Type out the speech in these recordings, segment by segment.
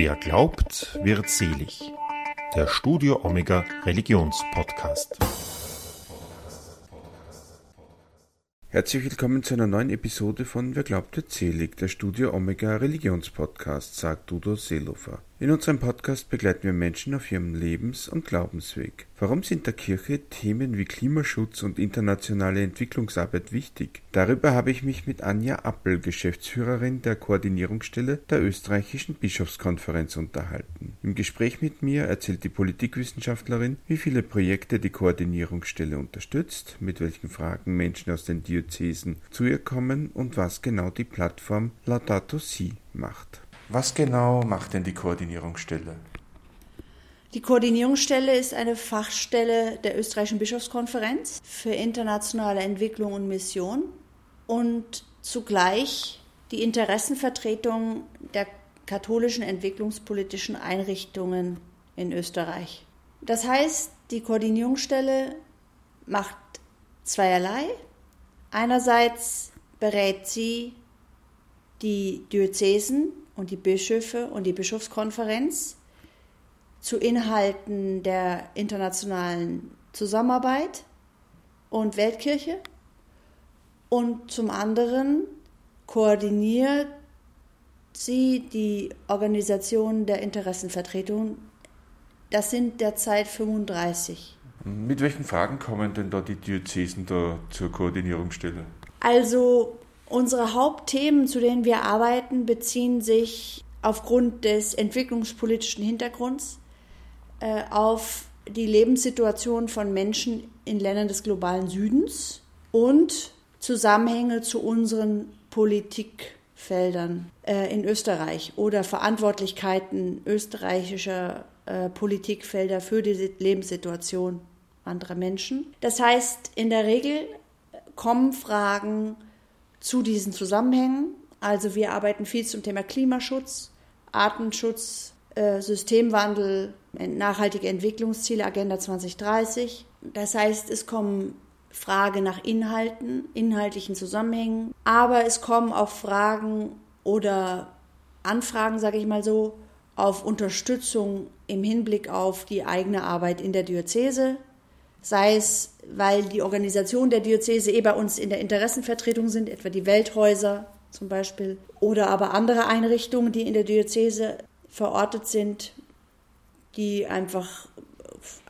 Wer glaubt, wird selig. Der Studio Omega Religionspodcast. Herzlich willkommen zu einer neuen Episode von Wer glaubt wird selig, der Studio Omega Religionspodcast, sagt Udo Seelofer. In unserem Podcast begleiten wir Menschen auf ihrem Lebens- und Glaubensweg. Warum sind der Kirche Themen wie Klimaschutz und internationale Entwicklungsarbeit wichtig? Darüber habe ich mich mit Anja Appel, Geschäftsführerin der Koordinierungsstelle der österreichischen Bischofskonferenz unterhalten. Im Gespräch mit mir erzählt die Politikwissenschaftlerin, wie viele Projekte die Koordinierungsstelle unterstützt, mit welchen Fragen Menschen aus den Diözesen zu ihr kommen und was genau die Plattform Laudato Si macht. Was genau macht denn die Koordinierungsstelle? Die Koordinierungsstelle ist eine Fachstelle der österreichischen Bischofskonferenz für internationale Entwicklung und Mission und zugleich die Interessenvertretung der katholischen entwicklungspolitischen Einrichtungen in Österreich. Das heißt, die Koordinierungsstelle macht zweierlei. Einerseits berät sie die Diözesen und die Bischöfe und die Bischofskonferenz zu Inhalten der internationalen Zusammenarbeit und Weltkirche und zum anderen koordiniert sie die Organisation der Interessenvertretung. Das sind derzeit 35. Mit welchen Fragen kommen denn da die Diözesen da zur Koordinierungsstelle? Also Unsere Hauptthemen, zu denen wir arbeiten, beziehen sich aufgrund des entwicklungspolitischen Hintergrunds äh, auf die Lebenssituation von Menschen in Ländern des globalen Südens und Zusammenhänge zu unseren Politikfeldern äh, in Österreich oder Verantwortlichkeiten österreichischer äh, Politikfelder für die Lebenssituation anderer Menschen. Das heißt, in der Regel kommen Fragen zu diesen Zusammenhängen. Also wir arbeiten viel zum Thema Klimaschutz, Artenschutz, äh, Systemwandel, nachhaltige Entwicklungsziele, Agenda 2030. Das heißt, es kommen Fragen nach Inhalten, inhaltlichen Zusammenhängen, aber es kommen auch Fragen oder Anfragen, sage ich mal so, auf Unterstützung im Hinblick auf die eigene Arbeit in der Diözese, sei es, weil die Organisation der Diözese eh bei uns in der Interessenvertretung sind, etwa die Welthäuser zum Beispiel, oder aber andere Einrichtungen, die in der Diözese verortet sind, die einfach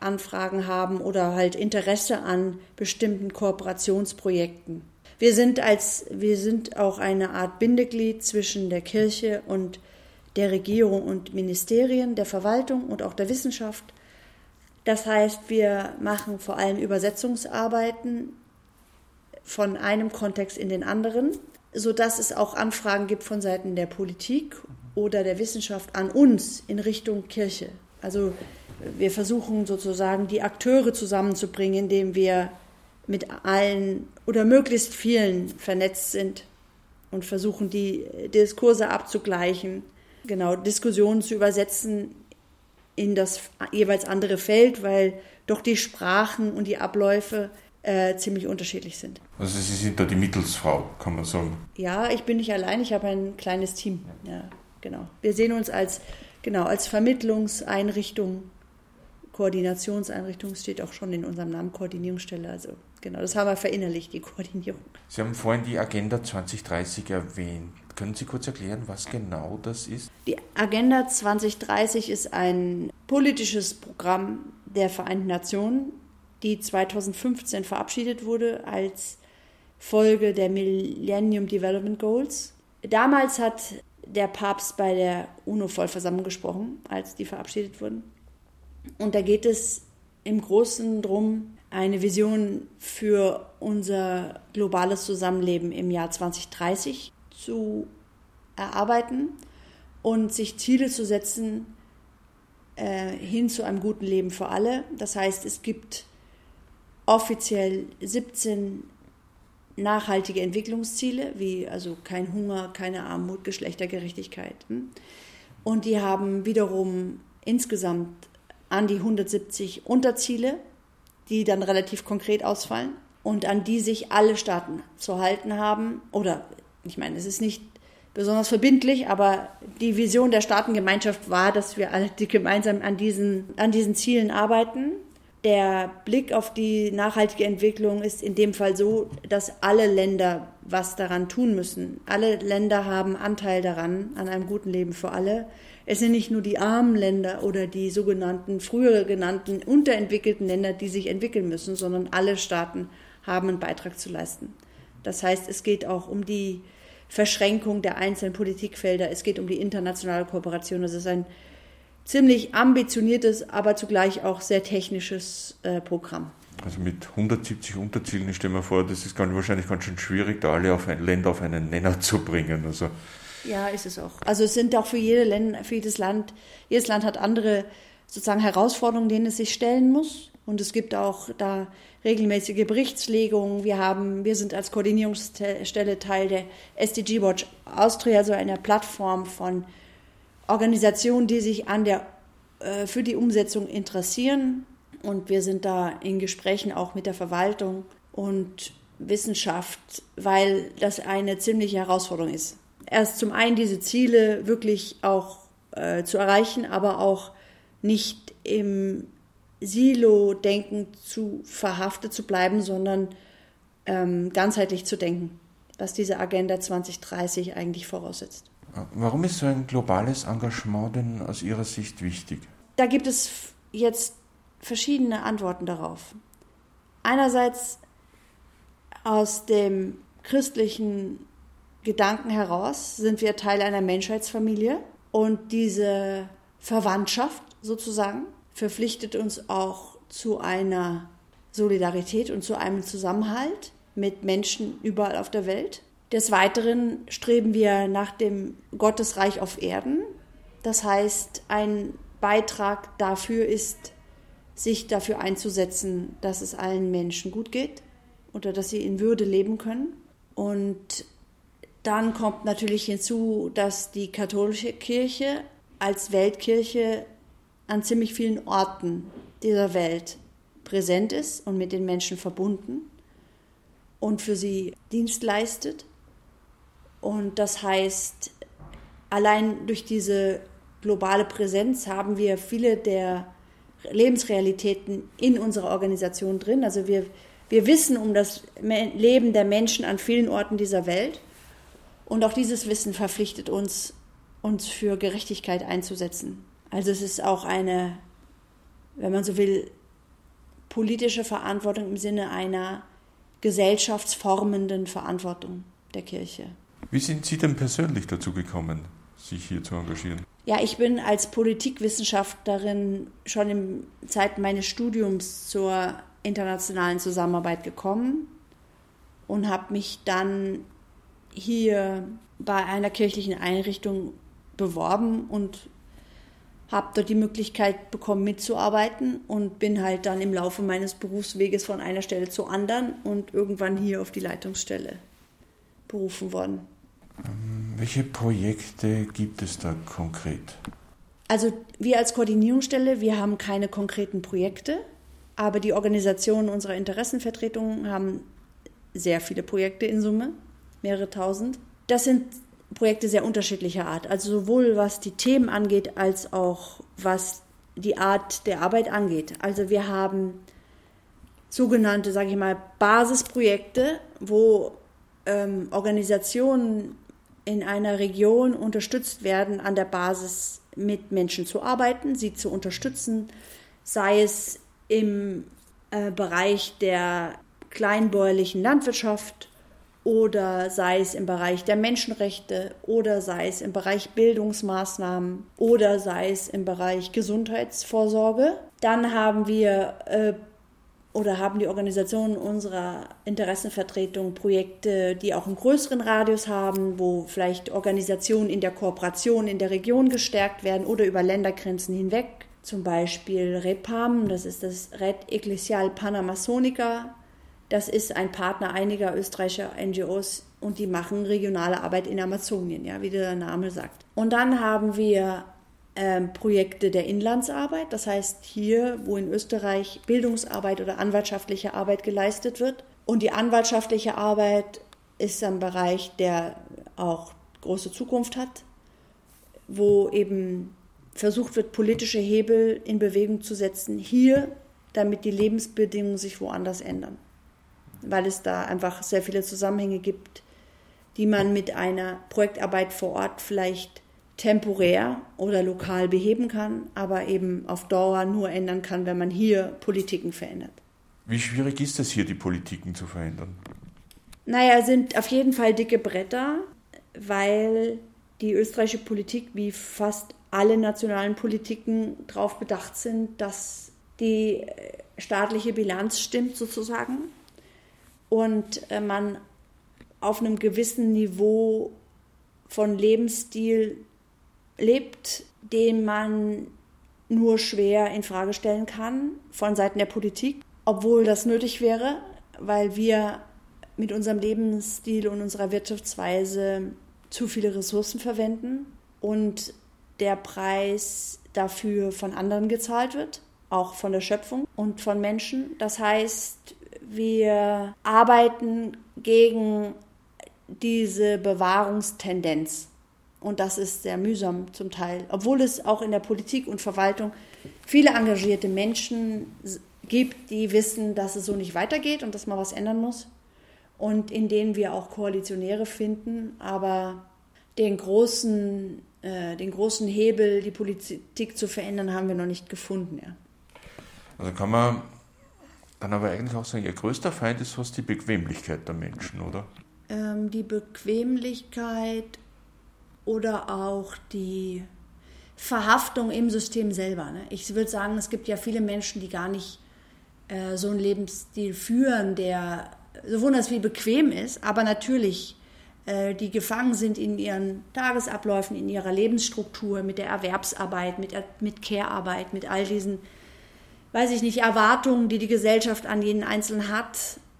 Anfragen haben oder halt Interesse an bestimmten Kooperationsprojekten. Wir sind als wir sind auch eine Art Bindeglied zwischen der Kirche und der Regierung und Ministerien, der Verwaltung und auch der Wissenschaft das heißt, wir machen vor allem Übersetzungsarbeiten von einem Kontext in den anderen, sodass es auch Anfragen gibt von Seiten der Politik oder der Wissenschaft an uns in Richtung Kirche. Also wir versuchen sozusagen die Akteure zusammenzubringen, indem wir mit allen oder möglichst vielen vernetzt sind und versuchen, die Diskurse abzugleichen, genau Diskussionen zu übersetzen in das jeweils andere Feld, weil doch die Sprachen und die Abläufe äh, ziemlich unterschiedlich sind. Also Sie sind da die Mittelsfrau, kann man sagen. Ja, ich bin nicht allein, ich habe ein kleines Team. Ja, genau. Wir sehen uns als, genau, als Vermittlungseinrichtung, Koordinationseinrichtung, steht auch schon in unserem Namen Koordinierungsstelle. Also genau, das haben wir verinnerlicht, die Koordinierung. Sie haben vorhin die Agenda 2030 erwähnt. Können Sie kurz erklären, was genau das ist? Die Agenda 2030 ist ein politisches Programm der Vereinten Nationen, die 2015 verabschiedet wurde als Folge der Millennium Development Goals. Damals hat der Papst bei der UNO-Vollversammlung gesprochen, als die verabschiedet wurden. Und da geht es im Großen darum, eine Vision für unser globales Zusammenleben im Jahr 2030 zu erarbeiten und sich Ziele zu setzen äh, hin zu einem guten Leben für alle. Das heißt, es gibt offiziell 17 nachhaltige Entwicklungsziele, wie also kein Hunger, keine Armut, Geschlechtergerechtigkeit. Und die haben wiederum insgesamt an die 170 Unterziele, die dann relativ konkret ausfallen und an die sich alle Staaten zu halten haben oder ich meine, es ist nicht besonders verbindlich, aber die Vision der Staatengemeinschaft war, dass wir alle gemeinsam an diesen, an diesen Zielen arbeiten. Der Blick auf die nachhaltige Entwicklung ist in dem Fall so, dass alle Länder was daran tun müssen. Alle Länder haben Anteil daran, an einem guten Leben für alle. Es sind nicht nur die armen Länder oder die sogenannten, früher genannten unterentwickelten Länder, die sich entwickeln müssen, sondern alle Staaten haben einen Beitrag zu leisten. Das heißt, es geht auch um die Verschränkung der einzelnen Politikfelder, es geht um die internationale Kooperation. Das ist ein ziemlich ambitioniertes, aber zugleich auch sehr technisches äh, Programm. Also mit 170 Unterzielen, ich stelle mir vor, das ist ganz, wahrscheinlich ganz schön schwierig, da alle auf ein, Länder auf einen Nenner zu bringen. Also ja, ist es auch. Also es sind auch für, jede Länder, für jedes Land, jedes Land hat andere sozusagen Herausforderungen, denen es sich stellen muss. Und es gibt auch da regelmäßige Berichtslegungen. Wir haben, wir sind als Koordinierungsstelle Teil der SDG Watch Austria, so einer Plattform von Organisationen, die sich an der, äh, für die Umsetzung interessieren. Und wir sind da in Gesprächen auch mit der Verwaltung und Wissenschaft, weil das eine ziemliche Herausforderung ist. Erst zum einen diese Ziele wirklich auch äh, zu erreichen, aber auch nicht im Silo-Denken zu verhaftet zu bleiben, sondern ähm, ganzheitlich zu denken, was diese Agenda 2030 eigentlich voraussetzt. Warum ist so ein globales Engagement denn aus Ihrer Sicht wichtig? Da gibt es jetzt verschiedene Antworten darauf. Einerseits aus dem christlichen Gedanken heraus sind wir Teil einer Menschheitsfamilie und diese Verwandtschaft sozusagen verpflichtet uns auch zu einer Solidarität und zu einem Zusammenhalt mit Menschen überall auf der Welt. Des Weiteren streben wir nach dem Gottesreich auf Erden. Das heißt, ein Beitrag dafür ist, sich dafür einzusetzen, dass es allen Menschen gut geht oder dass sie in Würde leben können. Und dann kommt natürlich hinzu, dass die katholische Kirche als Weltkirche an ziemlich vielen Orten dieser Welt präsent ist und mit den Menschen verbunden und für sie Dienst leistet. Und das heißt, allein durch diese globale Präsenz haben wir viele der Lebensrealitäten in unserer Organisation drin. Also wir, wir wissen um das Leben der Menschen an vielen Orten dieser Welt. Und auch dieses Wissen verpflichtet uns, uns für Gerechtigkeit einzusetzen. Also es ist auch eine, wenn man so will, politische Verantwortung im Sinne einer gesellschaftsformenden Verantwortung der Kirche. Wie sind Sie denn persönlich dazu gekommen, sich hier zu engagieren? Ja, ich bin als Politikwissenschaftlerin schon in Zeiten meines Studiums zur internationalen Zusammenarbeit gekommen und habe mich dann hier bei einer kirchlichen Einrichtung beworben und habe dort die Möglichkeit bekommen mitzuarbeiten und bin halt dann im Laufe meines Berufsweges von einer Stelle zur anderen und irgendwann hier auf die Leitungsstelle berufen worden. Welche Projekte gibt es da konkret? Also wir als Koordinierungsstelle, wir haben keine konkreten Projekte, aber die Organisationen unserer Interessenvertretungen haben sehr viele Projekte in Summe, mehrere tausend. Das sind Projekte sehr unterschiedlicher Art, also sowohl was die Themen angeht, als auch was die Art der Arbeit angeht. Also wir haben sogenannte, sage ich mal, Basisprojekte, wo ähm, Organisationen in einer Region unterstützt werden, an der Basis mit Menschen zu arbeiten, sie zu unterstützen, sei es im äh, Bereich der kleinbäuerlichen Landwirtschaft oder sei es im Bereich der Menschenrechte oder sei es im Bereich Bildungsmaßnahmen oder sei es im Bereich Gesundheitsvorsorge. Dann haben wir äh, oder haben die Organisationen unserer Interessenvertretung Projekte, die auch einen größeren Radius haben, wo vielleicht Organisationen in der Kooperation in der Region gestärkt werden oder über Ländergrenzen hinweg. Zum Beispiel REPAM, das ist das Red Ecclesial Panamasonica, das ist ein Partner einiger österreichischer NGOs und die machen regionale Arbeit in Amazonien, ja, wie der Name sagt. Und dann haben wir ähm, Projekte der Inlandsarbeit, das heißt hier, wo in Österreich Bildungsarbeit oder anwaltschaftliche Arbeit geleistet wird. Und die anwaltschaftliche Arbeit ist ein Bereich, der auch große Zukunft hat. wo eben versucht wird, politische Hebel in Bewegung zu setzen, hier, damit die Lebensbedingungen sich woanders ändern. Weil es da einfach sehr viele Zusammenhänge gibt, die man mit einer Projektarbeit vor Ort vielleicht temporär oder lokal beheben kann, aber eben auf Dauer nur ändern kann, wenn man hier Politiken verändert. Wie schwierig ist es hier, die Politiken zu verändern? Naja, sind auf jeden Fall dicke Bretter, weil die österreichische Politik wie fast alle nationalen Politiken darauf bedacht sind, dass die äh, staatliche Bilanz stimmt sozusagen und äh, man auf einem gewissen Niveau von Lebensstil lebt, den man nur schwer in Frage stellen kann von Seiten der Politik, obwohl das nötig wäre, weil wir mit unserem Lebensstil und unserer Wirtschaftsweise zu viele Ressourcen verwenden und der Preis dafür von anderen gezahlt wird, auch von der Schöpfung und von Menschen. Das heißt, wir arbeiten gegen diese Bewahrungstendenz. Und das ist sehr mühsam zum Teil, obwohl es auch in der Politik und Verwaltung viele engagierte Menschen gibt, die wissen, dass es so nicht weitergeht und dass man was ändern muss. Und in denen wir auch Koalitionäre finden. Aber den großen, äh, den großen Hebel, die Politik zu verändern, haben wir noch nicht gefunden. Ja. Also kann man dann aber eigentlich auch sagen, ihr größter Feind ist fast die Bequemlichkeit der Menschen, oder? ähm, die Bequemlichkeit oder auch die Verhaftung im System selber. Ne? Ich würde sagen, es gibt ja viele Menschen, die gar nicht äh, so einen Lebensstil führen, der so wunderbar bequem ist, aber natürlich äh, die gefangen sind in ihren Tagesabläufen, in ihrer Lebensstruktur, mit der Erwerbsarbeit, mit, mit Care-Arbeit, mit all diesen, weiß ich nicht, Erwartungen, die die Gesellschaft an jeden Einzelnen hat,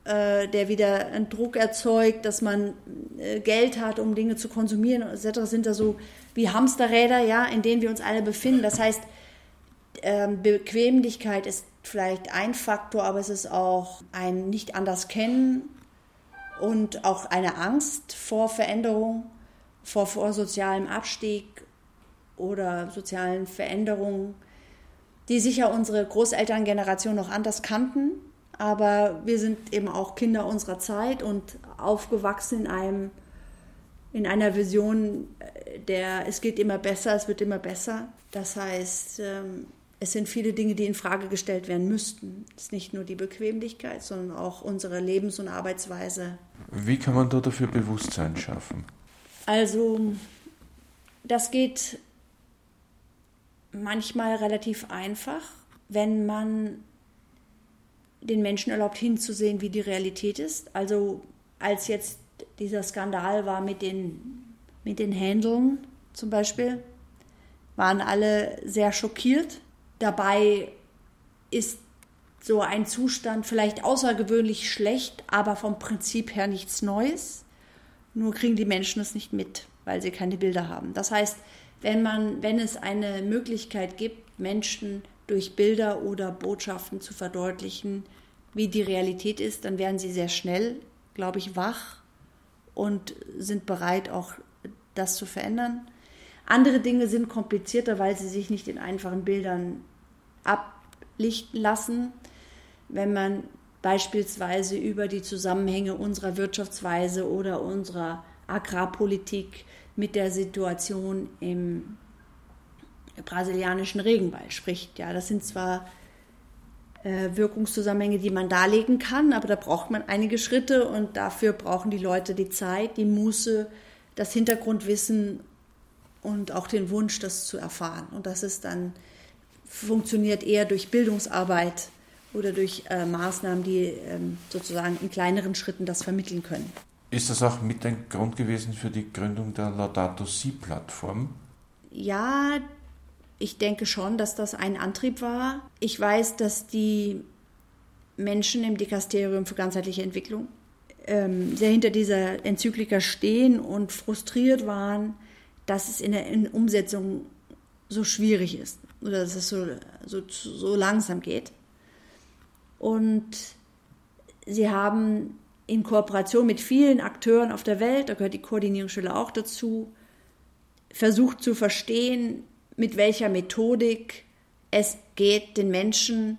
äh, der wieder einen Druck erzeugt, dass man äh, Geld hat, um Dinge zu konsumieren etc., sind da so wie Hamsterräder, ja, in denen wir uns alle befinden. Das heißt, ähm, Bequemlichkeit ist vielleicht ein Faktor, aber es ist auch ein nicht anders kennen und auch eine Angst vor Veränderung, vor, vor sozialem Abstieg oder sozialen Veränderungen, die sicher unsere Großelterngeneration noch anders kannten aber wir sind eben auch Kinder unserer Zeit und aufgewachsen in einem in einer Vision, äh, der es geht immer besser, es wird immer besser. Das heißt, ähm, es sind viele Dinge, die in Frage gestellt werden müssten. Es ist nicht nur die Bequemlichkeit, sondern auch unsere Lebens- und Arbeitsweise. Wie kann man da dafür Bewusstsein schaffen? Also, das geht manchmal relativ einfach, wenn man den Menschen erlaubt hinzusehen, wie die Realität ist. Also als jetzt dieser Skandal war mit den, mit den Händeln zum Beispiel, waren alle sehr schockiert. Dabei ist so ein Zustand vielleicht außergewöhnlich schlecht, aber vom Prinzip her nichts Neues. Nur kriegen die Menschen es nicht mit, weil sie keine Bilder haben. Das heißt, wenn man, wenn es eine Möglichkeit gibt, Menschen durch Bilder oder Botschaften zu verdeutlichen, wie die Realität ist, dann werden sie sehr schnell, glaube ich, wach und sind bereit, auch das zu verändern. Andere Dinge sind komplizierter, weil sie sich nicht in einfachen Bildern ablichten lassen. Wenn man beispielsweise über die Zusammenhänge unserer Wirtschaftsweise oder unserer Agrarpolitik mit der Situation im brasilianischen Regenwald spricht. Ja, das sind zwar äh, Wirkungszusammenhänge, die man darlegen kann, aber da braucht man einige Schritte und dafür brauchen die Leute die Zeit, die Muße, das Hintergrundwissen und auch den Wunsch, das zu erfahren. Und das ist dann funktioniert eher durch Bildungsarbeit oder durch äh, Maßnahmen, die ähm, sozusagen in kleineren Schritten das vermitteln können. Ist das auch mit ein Grund gewesen für die Gründung der Laudato Si-Plattform? Ja, ich denke schon, dass das ein Antrieb war. Ich weiß, dass die Menschen im Dikasterium für ganzheitliche Entwicklung ähm, sehr hinter dieser Enzyklika stehen und frustriert waren, dass es in der Umsetzung so schwierig ist oder dass es so, so, so langsam geht. Und sie haben in Kooperation mit vielen Akteuren auf der Welt, da gehört die Koordinierungsstelle auch dazu, versucht zu verstehen, mit welcher Methodik es geht, den Menschen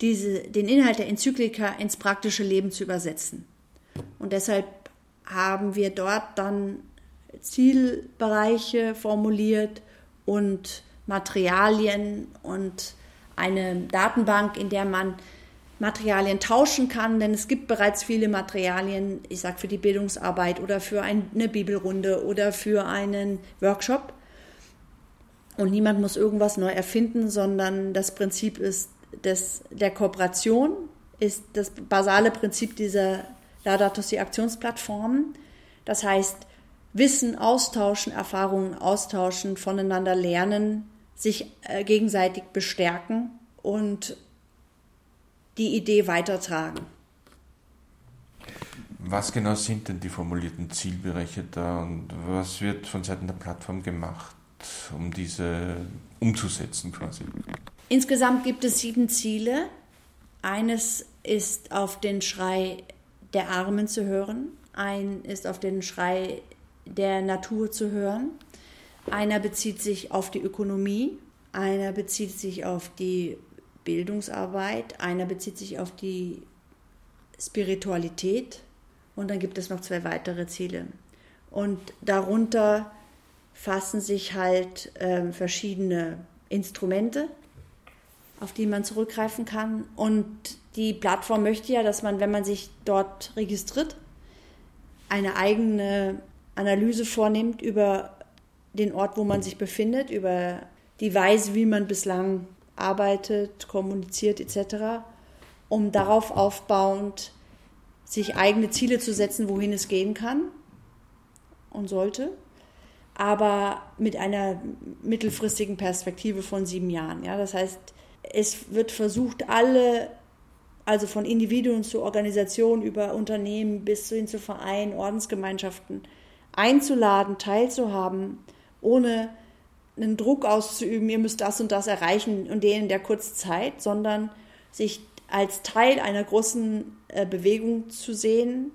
diese, den Inhalt der Enzyklika ins praktische Leben zu übersetzen. Und deshalb haben wir dort dann Zielbereiche formuliert und Materialien und eine Datenbank, in der man Materialien tauschen kann, denn es gibt bereits viele Materialien, ich sage für die Bildungsarbeit oder für eine Bibelrunde oder für einen Workshop. Und niemand muss irgendwas neu erfinden, sondern das Prinzip ist des, der Kooperation, ist das basale Prinzip dieser Laudato Aktionsplattformen. Das heißt, Wissen austauschen, Erfahrungen austauschen, voneinander lernen, sich äh, gegenseitig bestärken und die Idee weitertragen. Was genau sind denn die formulierten Zielbereiche da und was wird von Seiten der Plattform gemacht, um diese umzusetzen quasi? Insgesamt gibt es sieben Ziele. Eines ist auf den Schrei der Armen zu hören, ein ist auf den Schrei der Natur zu hören, einer bezieht sich auf die Ökonomie, einer bezieht sich auf die Bildungsarbeit, einer bezieht sich auf die Spiritualität und dann gibt es noch zwei weitere Ziele. Und darunter fassen sich halt äh, verschiedene Instrumente, auf die man zurückgreifen kann. Und die Plattform möchte ja, dass man, wenn man sich dort registriert, eine eigene Analyse vornimmt über den Ort, wo man sich befindet, über die Weise, wie man bislang arbeitet, kommuniziert etc., um darauf aufbauend sich eigene Ziele zu setzen, wohin es gehen kann und sollte, aber mit einer mittelfristigen Perspektive von sieben Jahren. Ja? Das heißt, es wird versucht, alle, also von Individuen zu Organisationen über Unternehmen bis hin zu Vereinen, Ordensgemeinschaften, einzuladen, teilzuhaben, ohne einen Druck auszuüben, ihr müsst das und das erreichen und denen in der kurzen Zeit, sondern sich als Teil einer großen äh, Bewegung zu sehen,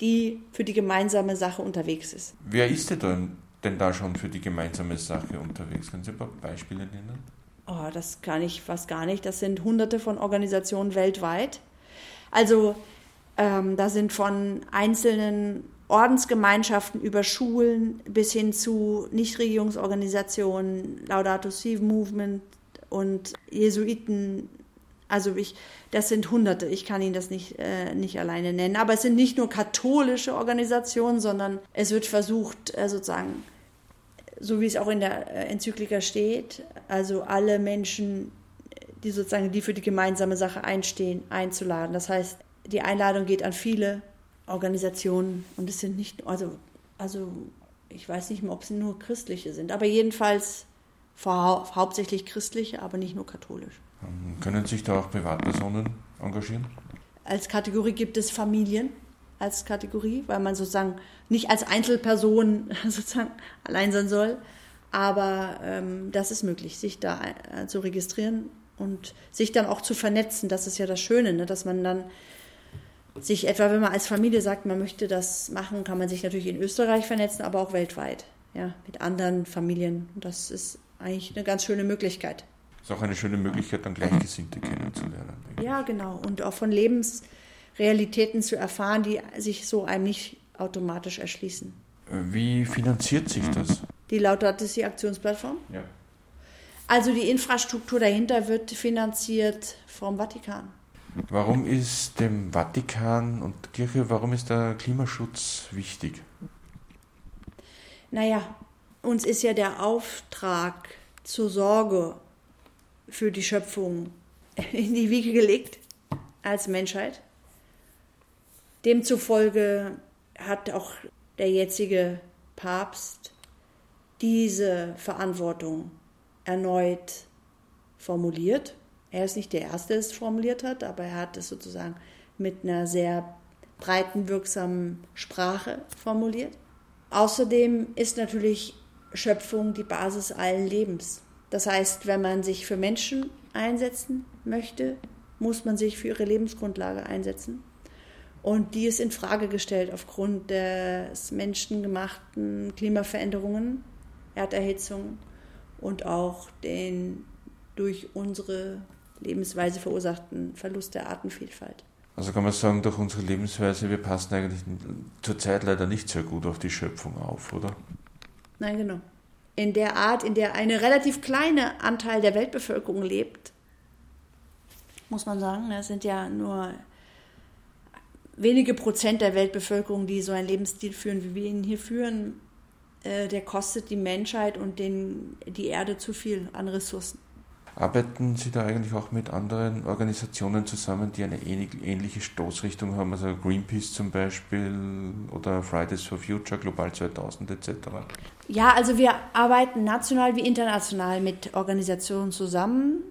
die für die gemeinsame Sache unterwegs ist. Wer ist denn, denn da schon für die gemeinsame Sache unterwegs? Können Sie ein paar Beispiele nennen? Oh, das kann ich fast gar nicht. Das sind hunderte von Organisationen weltweit. Also ähm, da sind von einzelnen Ordensgemeinschaften über Schulen bis hin zu Nichtregierungsorganisationen, Laudato Si Movement und Jesuiten. Also ich, das sind Hunderte. Ich kann Ihnen das nicht, äh, nicht alleine nennen. Aber es sind nicht nur katholische Organisationen, sondern es wird versucht, äh, sozusagen, so wie es auch in der äh, Enzyklika steht, also alle Menschen, die sozusagen, die für die gemeinsame Sache einstehen, einzuladen. Das heißt, die Einladung geht an viele Organisationen und es sind nicht, also, also ich weiß nicht mehr, ob sie nur christliche sind, aber jedenfalls hauptsächlich christliche, aber nicht nur katholisch. Ähm, können sich da auch Privatpersonen engagieren? Als Kategorie gibt es Familien als Kategorie, weil man sozusagen nicht als Einzelperson sozusagen allein sein soll, aber ähm, das ist möglich, sich da äh, zu registrieren und sich dann auch zu vernetzen. Das ist ja das Schöne, ne? dass man dann sich etwa, wenn man als Familie sagt, man möchte das machen, kann man sich natürlich in Österreich vernetzen, aber auch weltweit, ja, mit anderen Familien. Das ist eigentlich eine ganz schöne Möglichkeit. Ist auch eine schöne Möglichkeit, dann Gleichgesinnte kennenzulernen. Ja, genau. Und auch von Lebensrealitäten zu erfahren, die sich so einem nicht automatisch erschließen. Wie finanziert sich das? Die Si Aktionsplattform? Ja. Also die Infrastruktur dahinter wird finanziert vom Vatikan. Warum ist dem Vatikan und Kirche, warum ist der Klimaschutz wichtig? Naja, uns ist ja der Auftrag zur Sorge für die Schöpfung in die Wiege gelegt als Menschheit. Demzufolge hat auch der jetzige Papst diese Verantwortung erneut formuliert er ist nicht der Erste, der es formuliert hat, aber er hat es sozusagen mit einer sehr breiten, wirksamen Sprache formuliert. Außerdem ist natürlich Schöpfung die Basis allen Lebens. Das heißt, wenn man sich für Menschen einsetzen möchte, muss man sich für ihre Lebensgrundlage einsetzen. Und die ist in Frage gestellt aufgrund des menschengemachten Klimaveränderungen Erderhitzung und auch den durch unsere Lebensweise verursachten Verlust der Artenvielfalt. Also kann man sagen, durch unsere Lebensweise, wir passen eigentlich zurzeit leider nicht sehr gut auf die Schöpfung auf, oder? Nein, genau. In der Art, in der eine relativ kleine Anteil der Weltbevölkerung lebt, muss man sagen, das sind ja nur wenige Prozent der Weltbevölkerung, die so einen Lebensstil führen, wie wir ihn hier führen, äh, der kostet die Menschheit und den, die Erde zu viel an Ressourcen. Arbeiten Sie da eigentlich auch mit anderen Organisationen zusammen, die eine ähnliche Stoßrichtung haben, also Greenpeace zum Beispiel oder Fridays for Future, Global 2000 etc.? Ja, also wir arbeiten national wie international mit Organisationen zusammen.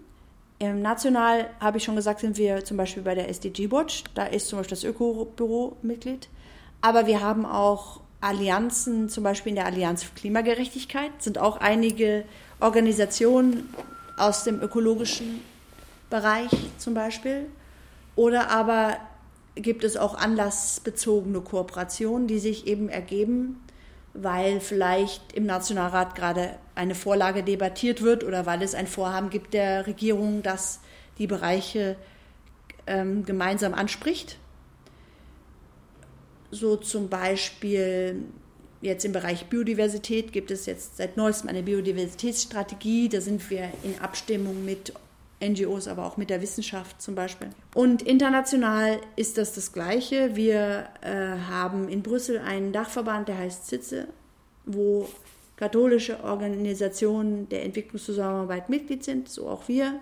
National, habe ich schon gesagt, sind wir zum Beispiel bei der SDG Watch. Da ist zum Beispiel das Öko-Büro Mitglied. Aber wir haben auch Allianzen, zum Beispiel in der Allianz für Klimagerechtigkeit, sind auch einige Organisationen aus dem ökologischen Bereich zum Beispiel. Oder aber gibt es auch anlassbezogene Kooperationen, die sich eben ergeben, weil vielleicht im Nationalrat gerade eine Vorlage debattiert wird oder weil es ein Vorhaben gibt der Regierung, das die Bereiche ähm, gemeinsam anspricht. So zum Beispiel Jetzt im Bereich Biodiversität gibt es jetzt seit neuestem eine Biodiversitätsstrategie. Da sind wir in Abstimmung mit NGOs, aber auch mit der Wissenschaft zum Beispiel. Und international ist das das Gleiche. Wir äh, haben in Brüssel einen Dachverband, der heißt CITSE, wo katholische Organisationen der Entwicklungszusammenarbeit Mitglied sind, so auch wir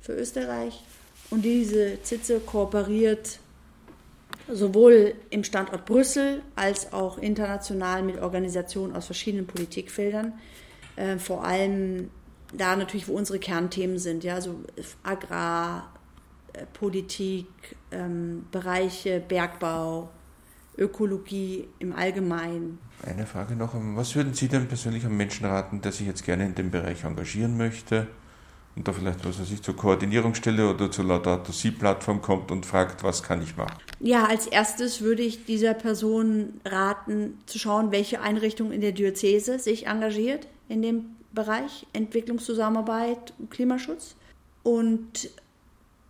für Österreich. Und diese CITSE kooperiert sowohl im Standort Brüssel als auch international mit Organisationen aus verschiedenen Politikfeldern. Äh, vor allem da natürlich, wo unsere Kernthemen sind, ja, also Agrar, äh, ähm, Bereiche Bergbau, Ökologie im Allgemeinen. Eine Frage noch, was würden Sie denn persönlich einem Menschen raten, der sich jetzt gerne in dem Bereich engagieren möchte? und da vielleicht, was weiß ich, zur Koordinierungsstelle oder zur Laudato Si-Plattform kommt und fragt, was kann ich machen? Ja, als erstes würde ich dieser Person raten, zu schauen, welche Einrichtung in der Diözese sich engagiert in dem Bereich Entwicklungszusammenarbeit und Klimaschutz und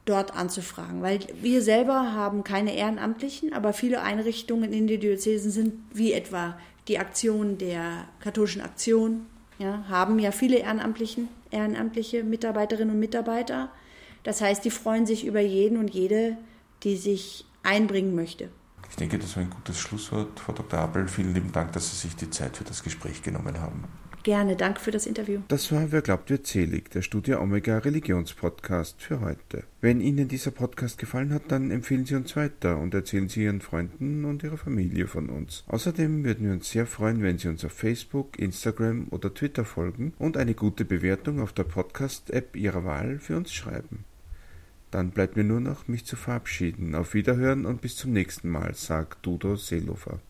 dort anzufragen, weil wir selber haben keine Ehrenamtlichen, aber viele Einrichtungen in den Diözesen sind wie etwa die Aktion der katholischen Aktion, ja, haben ja viele Ehrenamtlichen, ehrenamtliche Mitarbeiterinnen und Mitarbeiter. Das heißt, die freuen sich über jeden und jede, die sich einbringen möchte. Ich denke, das war ein gutes Schlusswort, Frau Dr. Abel. Vielen lieben Dank, dass Sie sich die Zeit für das Gespräch genommen haben. Gerne, danke für das Interview. Das war Wer glaubt, wird selig, der Studio Omega Religionspodcast für heute. Wenn Ihnen dieser Podcast gefallen hat, dann empfehlen Sie uns weiter und erzählen Sie Ihren Freunden und Ihrer Familie von uns. Außerdem würden wir uns sehr freuen, wenn Sie uns auf Facebook, Instagram oder Twitter folgen und eine gute Bewertung auf der Podcast-App Ihrer Wahl für uns schreiben. Dann bleibt mir nur noch, mich zu verabschieden. Auf Wiederhören und bis zum nächsten Mal, sagt Dudo Seelofer.